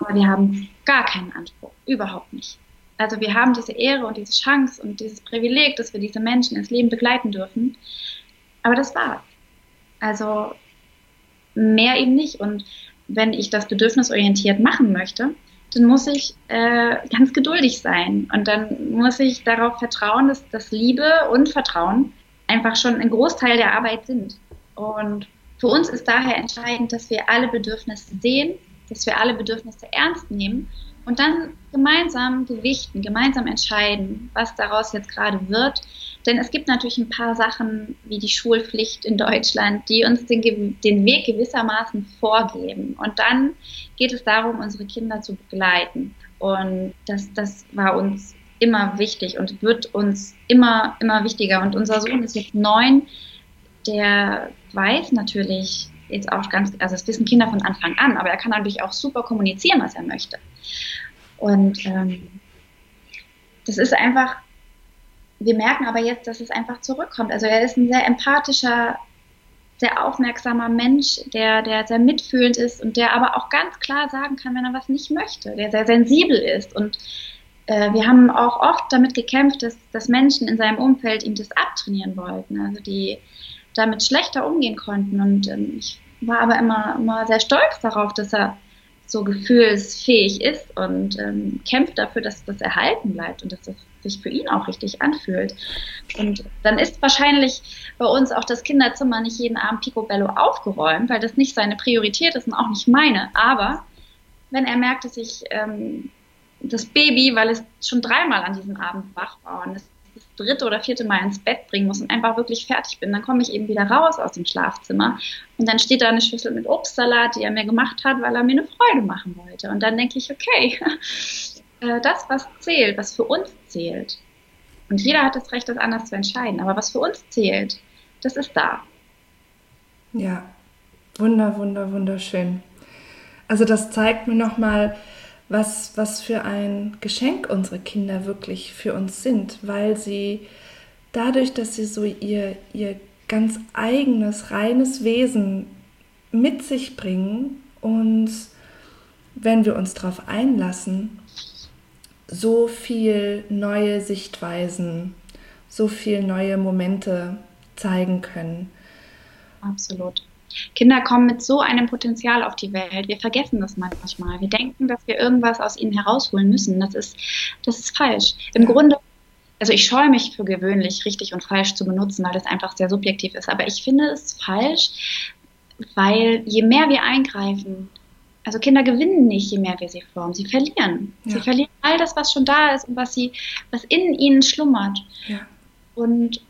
aber wir haben gar keinen Anspruch, überhaupt nicht. Also wir haben diese Ehre und diese Chance und dieses Privileg, dass wir diese Menschen ins Leben begleiten dürfen. Aber das war's. Also mehr eben nicht. Und wenn ich das bedürfnisorientiert machen möchte, dann muss ich äh, ganz geduldig sein und dann muss ich darauf vertrauen, dass das Liebe und Vertrauen einfach schon ein Großteil der Arbeit sind. Und für uns ist daher entscheidend, dass wir alle Bedürfnisse sehen, dass wir alle Bedürfnisse ernst nehmen und dann gemeinsam gewichten, gemeinsam entscheiden, was daraus jetzt gerade wird. Denn es gibt natürlich ein paar Sachen wie die Schulpflicht in Deutschland, die uns den, den Weg gewissermaßen vorgeben. Und dann geht es darum, unsere Kinder zu begleiten. Und das, das war uns immer wichtig und wird uns immer, immer wichtiger. Und unser Sohn ist jetzt neun, der weiß natürlich jetzt auch ganz, also das wissen Kinder von Anfang an, aber er kann natürlich auch super kommunizieren, was er möchte. Und ähm, das ist einfach, wir merken aber jetzt, dass es einfach zurückkommt. Also er ist ein sehr empathischer, sehr aufmerksamer Mensch, der, der sehr mitfühlend ist und der aber auch ganz klar sagen kann, wenn er was nicht möchte, der sehr sensibel ist. Und äh, wir haben auch oft damit gekämpft, dass, dass Menschen in seinem Umfeld ihm das abtrainieren wollten, also die damit schlechter umgehen konnten. Und ähm, ich war aber immer, immer sehr stolz darauf, dass er so gefühlsfähig ist und ähm, kämpft dafür, dass das erhalten bleibt und dass das sich für ihn auch richtig anfühlt. Und dann ist wahrscheinlich bei uns auch das Kinderzimmer nicht jeden Abend picobello aufgeräumt, weil das nicht seine Priorität ist und auch nicht meine. Aber wenn er merkt, dass ich ähm, das Baby, weil es schon dreimal an diesem Abend wach war und es dritte oder vierte Mal ins Bett bringen muss und einfach wirklich fertig bin, dann komme ich eben wieder raus aus dem Schlafzimmer und dann steht da eine Schüssel mit Obstsalat, die er mir gemacht hat, weil er mir eine Freude machen wollte. Und dann denke ich, okay, äh, das, was zählt, was für uns zählt. Und jeder hat das Recht, das anders zu entscheiden. Aber was für uns zählt, das ist da. Ja, wunder, wunder, wunderschön. Also das zeigt mir nochmal, was, was für ein Geschenk unsere Kinder wirklich für uns sind, weil sie dadurch, dass sie so ihr, ihr ganz eigenes, reines Wesen mit sich bringen und wenn wir uns darauf einlassen, so viel neue Sichtweisen, so viel neue Momente zeigen können. Absolut. Kinder kommen mit so einem Potenzial auf die Welt. Wir vergessen das manchmal. Wir denken, dass wir irgendwas aus ihnen herausholen müssen. Das ist, das ist falsch. Im. Grunde, also ich scheue mich für gewöhnlich, richtig und falsch zu benutzen, weil das einfach sehr subjektiv ist. Aber ich finde es falsch, weil je mehr wir eingreifen, also Kinder gewinnen nicht, je mehr wir sie formen. Sie verlieren. Ja. Sie verlieren all das, was schon da ist und was sie, was in ihnen schlummert. Ja. Und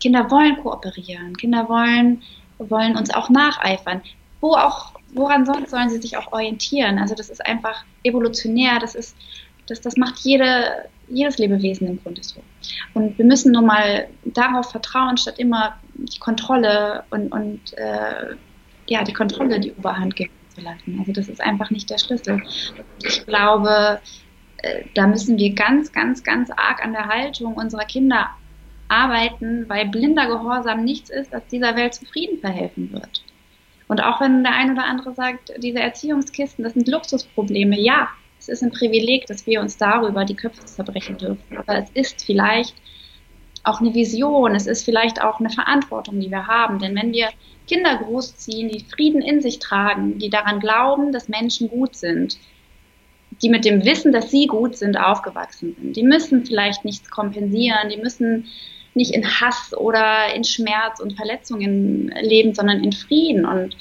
Kinder wollen kooperieren. Kinder wollen wollen uns auch nacheifern. Wo auch, woran sonst sollen sie sich auch orientieren? Also das ist einfach evolutionär, das ist, das, das macht jede, jedes Lebewesen im Grunde so. Und wir müssen nur mal darauf vertrauen, statt immer die Kontrolle und, und äh, ja, die Kontrolle die Oberhand geben zu lassen. Also das ist einfach nicht der Schlüssel. Ich glaube, äh, da müssen wir ganz, ganz, ganz arg an der Haltung unserer Kinder arbeiten, weil blinder Gehorsam nichts ist, das dieser Welt zufrieden verhelfen wird. Und auch wenn der ein oder andere sagt, diese Erziehungskisten, das sind Luxusprobleme, ja, es ist ein Privileg, dass wir uns darüber die Köpfe zerbrechen dürfen. Aber es ist vielleicht auch eine Vision, es ist vielleicht auch eine Verantwortung, die wir haben. Denn wenn wir Kinder großziehen, die Frieden in sich tragen, die daran glauben, dass Menschen gut sind, die mit dem Wissen, dass sie gut sind, aufgewachsen sind, die müssen vielleicht nichts kompensieren, die müssen nicht in Hass oder in Schmerz und Verletzungen leben, sondern in Frieden. Und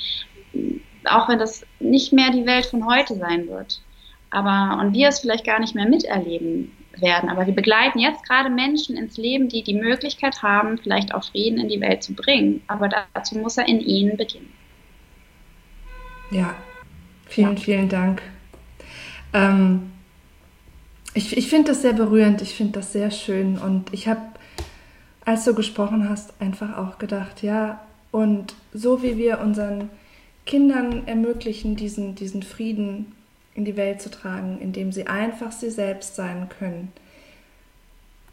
auch wenn das nicht mehr die Welt von heute sein wird, aber und wir es vielleicht gar nicht mehr miterleben werden, aber wir begleiten jetzt gerade Menschen ins Leben, die die Möglichkeit haben, vielleicht auch Frieden in die Welt zu bringen. Aber dazu muss er in ihnen beginnen. Ja, vielen, ja. vielen Dank. Ähm, ich ich finde das sehr berührend, ich finde das sehr schön und ich habe als du gesprochen hast, einfach auch gedacht, ja, und so wie wir unseren Kindern ermöglichen, diesen, diesen Frieden in die Welt zu tragen, indem sie einfach sie selbst sein können,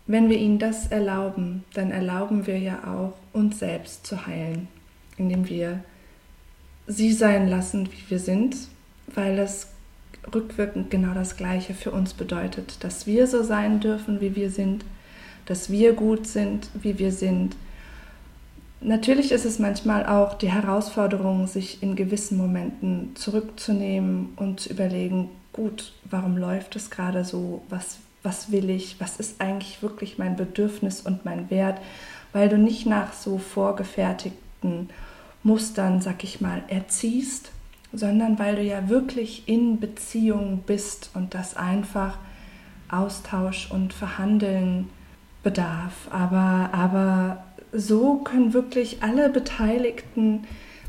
wenn wir ihnen das erlauben, dann erlauben wir ja auch, uns selbst zu heilen, indem wir sie sein lassen, wie wir sind, weil es rückwirkend genau das Gleiche für uns bedeutet, dass wir so sein dürfen, wie wir sind dass wir gut sind, wie wir sind. Natürlich ist es manchmal auch die Herausforderung, sich in gewissen Momenten zurückzunehmen und zu überlegen, gut, warum läuft es gerade so? Was, was will ich? Was ist eigentlich wirklich mein Bedürfnis und mein Wert? Weil du nicht nach so vorgefertigten Mustern, sag ich mal, erziehst, sondern weil du ja wirklich in Beziehung bist und das einfach Austausch und Verhandeln bedarf. Aber, aber so können wirklich alle Beteiligten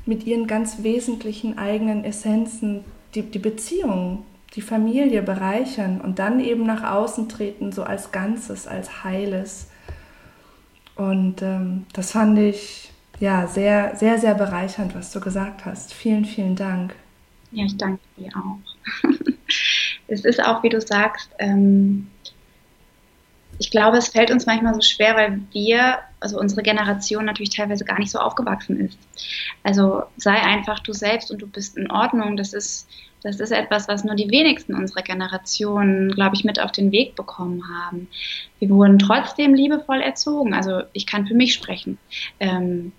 mit ihren ganz wesentlichen eigenen Essenzen die, die Beziehung, die Familie bereichern und dann eben nach außen treten, so als Ganzes, als Heiles. Und ähm, das fand ich ja sehr, sehr, sehr bereichernd, was du gesagt hast. Vielen, vielen Dank. Ja, ich danke dir auch. es ist auch, wie du sagst, ähm, ich glaube, es fällt uns manchmal so schwer, weil wir, also unsere Generation natürlich teilweise gar nicht so aufgewachsen ist. Also sei einfach du selbst und du bist in Ordnung. Das ist, das ist etwas, was nur die wenigsten unserer Generation, glaube ich, mit auf den Weg bekommen haben. Wir wurden trotzdem liebevoll erzogen. Also ich kann für mich sprechen. Ähm,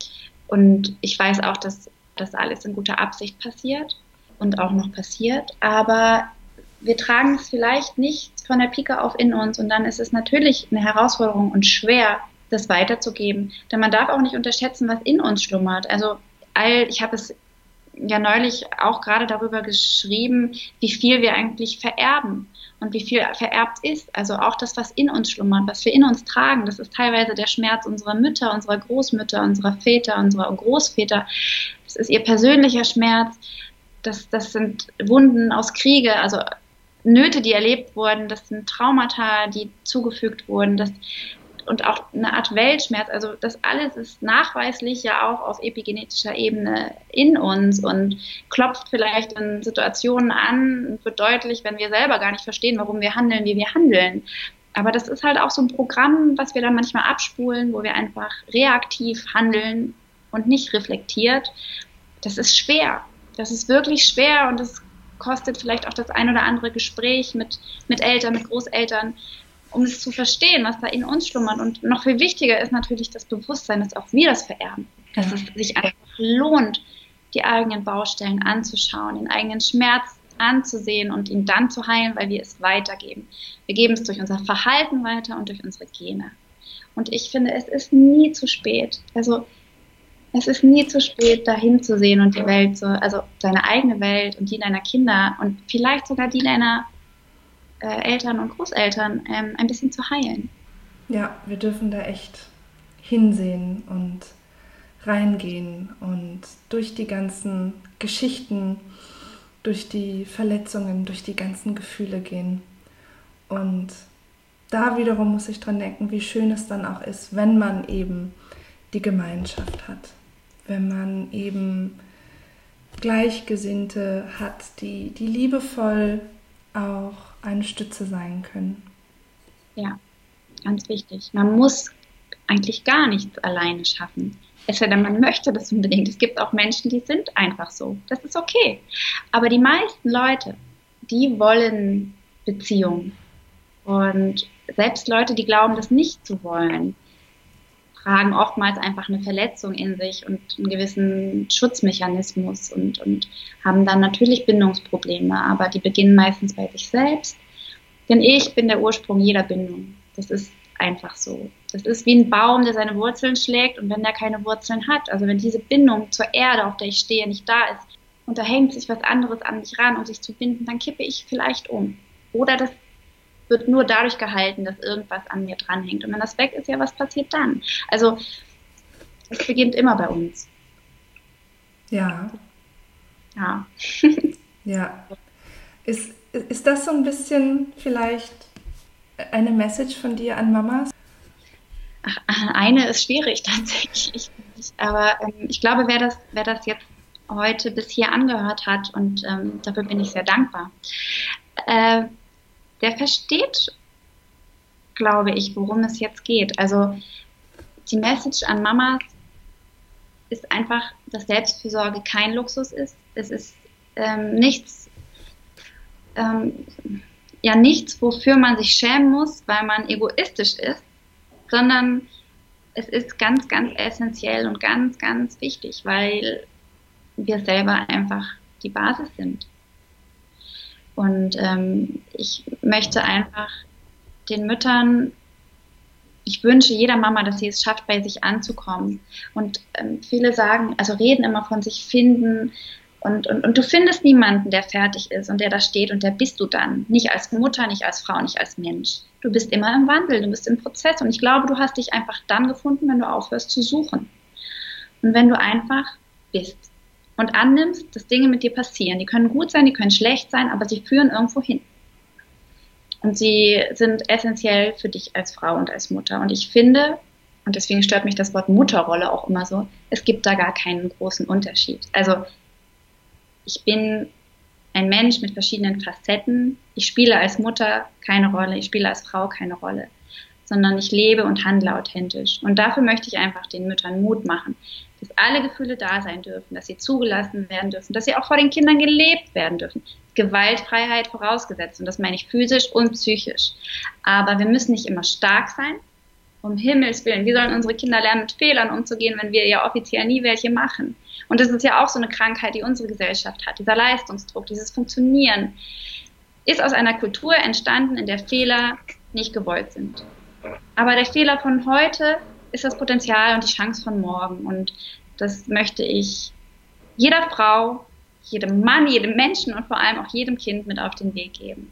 und ich weiß auch, dass das alles in guter Absicht passiert und auch noch passiert. Aber wir tragen es vielleicht nicht von der Pike auf in uns und dann ist es natürlich eine Herausforderung und schwer, das weiterzugeben. Denn man darf auch nicht unterschätzen, was in uns schlummert. Also all, ich habe es ja neulich auch gerade darüber geschrieben, wie viel wir eigentlich vererben und wie viel vererbt ist. Also auch das, was in uns schlummert, was wir in uns tragen, das ist teilweise der Schmerz unserer Mütter, unserer Großmütter, unserer Väter, unserer Großväter. Das ist ihr persönlicher Schmerz. Das, das sind Wunden aus Kriege, also Nöte, die erlebt wurden, das sind Traumata, die zugefügt wurden, das, und auch eine Art Weltschmerz. Also das alles ist nachweislich ja auch auf epigenetischer Ebene in uns und klopft vielleicht in Situationen an und wird deutlich, wenn wir selber gar nicht verstehen, warum wir handeln, wie wir handeln. Aber das ist halt auch so ein Programm, was wir dann manchmal abspulen, wo wir einfach reaktiv handeln und nicht reflektiert. Das ist schwer. Das ist wirklich schwer und das kostet vielleicht auch das ein oder andere Gespräch mit, mit Eltern, mit Großeltern, um es zu verstehen, was da in uns schlummert. Und noch viel wichtiger ist natürlich das Bewusstsein, dass auch wir das vererben. Dass es sich einfach lohnt, die eigenen Baustellen anzuschauen, den eigenen Schmerz anzusehen und ihn dann zu heilen, weil wir es weitergeben. Wir geben es durch unser Verhalten weiter und durch unsere Gene. Und ich finde, es ist nie zu spät. Also es ist nie zu spät, dahin zu sehen und die Welt so, also seine eigene Welt und die deiner Kinder und vielleicht sogar die deiner äh, Eltern und Großeltern ähm, ein bisschen zu heilen. Ja, wir dürfen da echt hinsehen und reingehen und durch die ganzen Geschichten, durch die Verletzungen, durch die ganzen Gefühle gehen. Und da wiederum muss ich dran denken, wie schön es dann auch ist, wenn man eben die Gemeinschaft hat, wenn man eben Gleichgesinnte hat, die, die liebevoll auch eine Stütze sein können. Ja, ganz wichtig. Man muss eigentlich gar nichts alleine schaffen. Es sei denn, man möchte das unbedingt. Es gibt auch Menschen, die sind einfach so. Das ist okay. Aber die meisten Leute, die wollen Beziehungen. Und selbst Leute, die glauben, das nicht zu wollen, tragen oftmals einfach eine Verletzung in sich und einen gewissen Schutzmechanismus und, und haben dann natürlich Bindungsprobleme, aber die beginnen meistens bei sich selbst. Denn ich bin der Ursprung jeder Bindung. Das ist einfach so. Das ist wie ein Baum, der seine Wurzeln schlägt und wenn der keine Wurzeln hat, also wenn diese Bindung zur Erde, auf der ich stehe, nicht da ist und da hängt sich was anderes an mich ran, um sich zu binden, dann kippe ich vielleicht um. Oder das wird nur dadurch gehalten, dass irgendwas an mir dranhängt. Und wenn das weg ist, ja, was passiert dann? Also, es beginnt immer bei uns. Ja. Ja. ja. Ist, ist das so ein bisschen vielleicht eine Message von dir an Mamas? Ach, eine ist schwierig tatsächlich. Aber ähm, ich glaube, wer das, wer das jetzt heute bis hier angehört hat, und ähm, dafür bin ich sehr dankbar, äh, der versteht, glaube ich, worum es jetzt geht. Also die Message an Mamas ist einfach, dass Selbstfürsorge kein Luxus ist. Es ist ähm, nichts, ähm, ja nichts, wofür man sich schämen muss, weil man egoistisch ist, sondern es ist ganz, ganz essentiell und ganz, ganz wichtig, weil wir selber einfach die Basis sind. Und ähm, ich möchte einfach den Müttern, ich wünsche jeder Mama, dass sie es schafft, bei sich anzukommen. Und ähm, viele sagen, also reden immer von sich finden. Und, und, und du findest niemanden, der fertig ist und der da steht und der bist du dann. Nicht als Mutter, nicht als Frau, nicht als Mensch. Du bist immer im Wandel, du bist im Prozess. Und ich glaube, du hast dich einfach dann gefunden, wenn du aufhörst zu suchen. Und wenn du einfach bist und annimmst, dass Dinge mit dir passieren. Die können gut sein, die können schlecht sein, aber sie führen irgendwo hin. Und sie sind essentiell für dich als Frau und als Mutter. Und ich finde, und deswegen stört mich das Wort Mutterrolle auch immer so, es gibt da gar keinen großen Unterschied. Also ich bin ein Mensch mit verschiedenen Facetten. Ich spiele als Mutter keine Rolle, ich spiele als Frau keine Rolle, sondern ich lebe und handle authentisch. Und dafür möchte ich einfach den Müttern Mut machen, dass alle Gefühle da sein dürfen, dass sie zugelassen werden dürfen, dass sie auch vor den Kindern gelebt werden dürfen. Gewaltfreiheit vorausgesetzt und das meine ich physisch und psychisch. Aber wir müssen nicht immer stark sein. Um Himmels Willen, wie sollen unsere Kinder lernen, mit Fehlern umzugehen, wenn wir ja offiziell nie welche machen? Und das ist ja auch so eine Krankheit, die unsere Gesellschaft hat. Dieser Leistungsdruck, dieses Funktionieren ist aus einer Kultur entstanden, in der Fehler nicht gewollt sind. Aber der Fehler von heute ist das Potenzial und die Chance von morgen. Und das möchte ich jeder Frau jedem Mann, jedem Menschen und vor allem auch jedem Kind mit auf den Weg geben.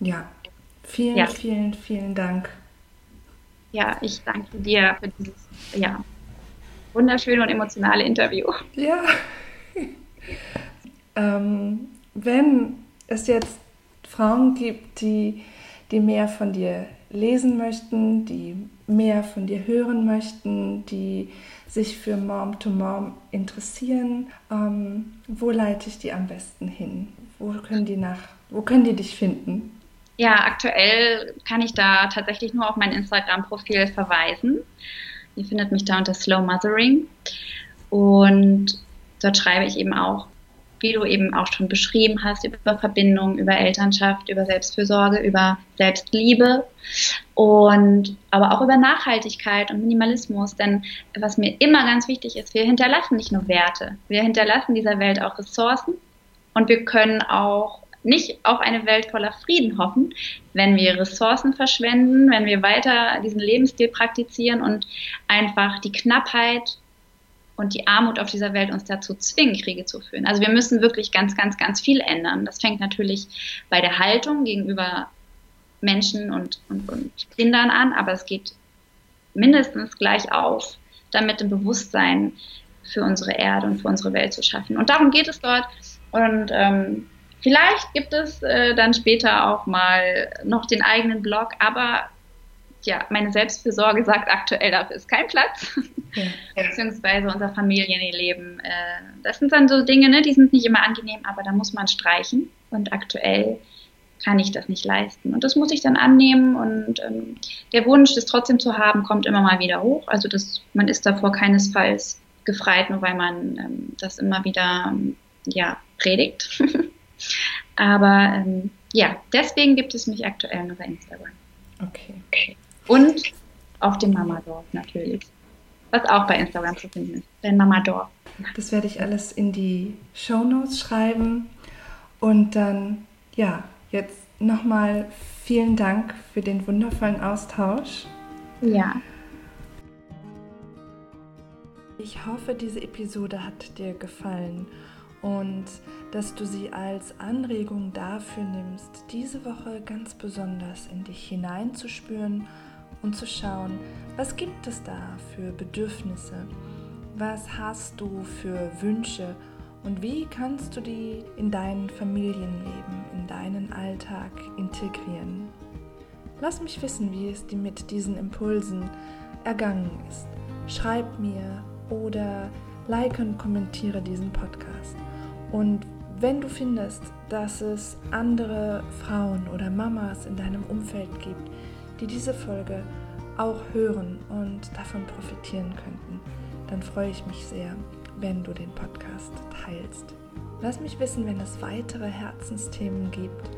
Ja, vielen, ja. vielen, vielen Dank. Ja, ich danke dir für dieses ja, wunderschöne und emotionale Interview. Ja. ähm, wenn es jetzt Frauen gibt, die, die mehr von dir lesen möchten, die mehr von dir hören möchten, die sich für Mom to Mom interessieren, ähm, wo leite ich die am besten hin? Wo können die nach, wo können die dich finden? Ja, aktuell kann ich da tatsächlich nur auf mein Instagram-Profil verweisen. Ihr findet mich da unter Slow Mothering. Und dort schreibe ich eben auch wie du eben auch schon beschrieben hast, über Verbindung, über Elternschaft, über Selbstfürsorge, über Selbstliebe und aber auch über Nachhaltigkeit und Minimalismus. Denn was mir immer ganz wichtig ist, wir hinterlassen nicht nur Werte, wir hinterlassen dieser Welt auch Ressourcen und wir können auch nicht auf eine Welt voller Frieden hoffen, wenn wir Ressourcen verschwenden, wenn wir weiter diesen Lebensstil praktizieren und einfach die Knappheit und die Armut auf dieser Welt uns dazu zwingen, Kriege zu führen. Also wir müssen wirklich ganz, ganz, ganz viel ändern. Das fängt natürlich bei der Haltung gegenüber Menschen und, und, und Kindern an, aber es geht mindestens gleich auf, damit ein Bewusstsein für unsere Erde und für unsere Welt zu schaffen. Und darum geht es dort. Und ähm, vielleicht gibt es äh, dann später auch mal noch den eigenen Blog, aber ja, meine Selbstfürsorge sagt aktuell, dafür ist kein Platz. Ja. Beziehungsweise unser Familienleben. Äh, das sind dann so Dinge, ne, die sind nicht immer angenehm, aber da muss man streichen. Und aktuell kann ich das nicht leisten. Und das muss ich dann annehmen. Und ähm, der Wunsch, das trotzdem zu haben, kommt immer mal wieder hoch. Also das, man ist davor keinesfalls gefreit, nur weil man ähm, das immer wieder ähm, ja, predigt. aber ähm, ja, deswegen gibt es mich aktuell nur bei Instagram. Okay. Und auf dem Mamadorf natürlich. Was auch bei Instagram zu finden ist. Dein Mamadorf. Das werde ich alles in die Show Notes schreiben. Und dann, ja, jetzt nochmal vielen Dank für den wundervollen Austausch. Ja. Ich hoffe, diese Episode hat dir gefallen und dass du sie als Anregung dafür nimmst, diese Woche ganz besonders in dich hineinzuspüren und zu schauen, was gibt es da für Bedürfnisse, was hast du für Wünsche und wie kannst du die in dein Familienleben, in deinen Alltag integrieren. Lass mich wissen, wie es dir mit diesen Impulsen ergangen ist. Schreib mir oder like und kommentiere diesen Podcast. Und wenn du findest, dass es andere Frauen oder Mamas in deinem Umfeld gibt, die diese Folge auch hören und davon profitieren könnten, dann freue ich mich sehr, wenn du den Podcast teilst. Lass mich wissen, wenn es weitere Herzensthemen gibt,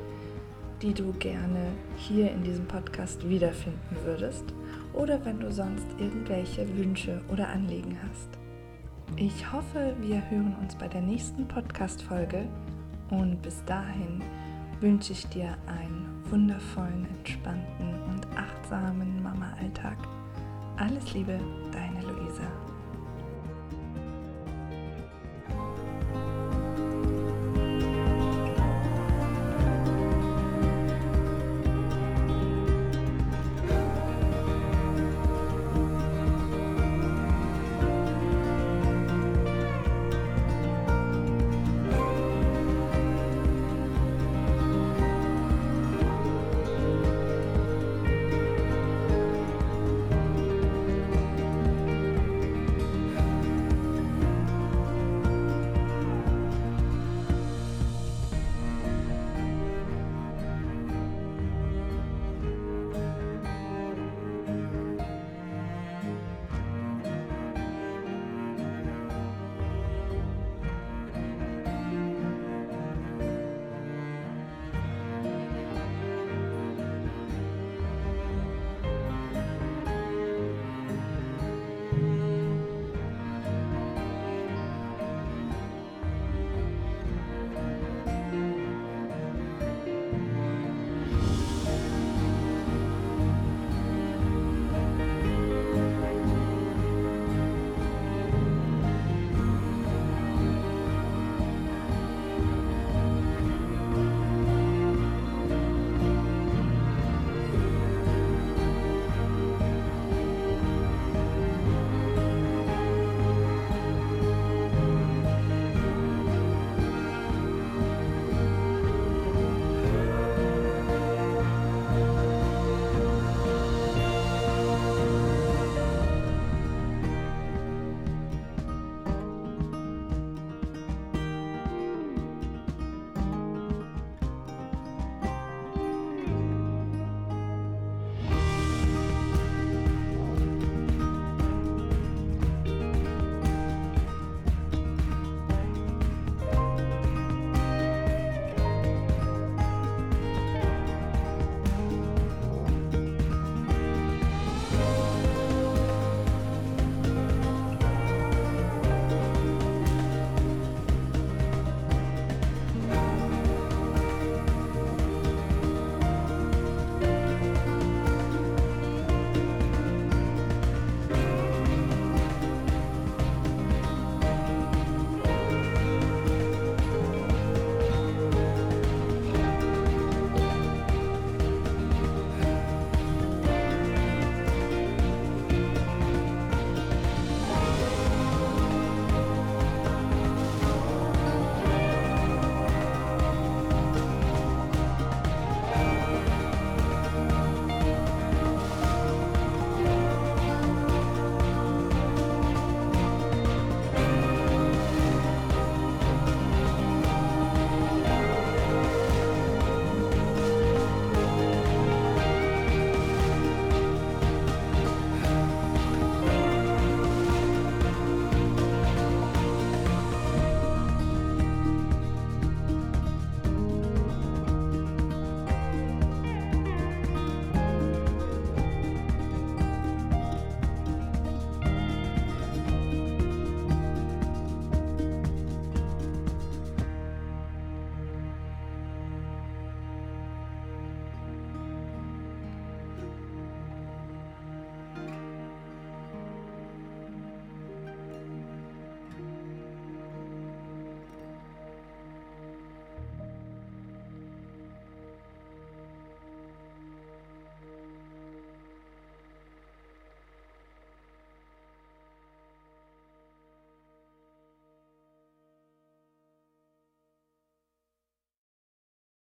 die du gerne hier in diesem Podcast wiederfinden würdest oder wenn du sonst irgendwelche Wünsche oder Anliegen hast. Ich hoffe, wir hören uns bei der nächsten Podcast-Folge und bis dahin wünsche ich dir einen wundervollen, entspannten achtsamen Mama-Alltag. Alles Liebe, deine Luisa.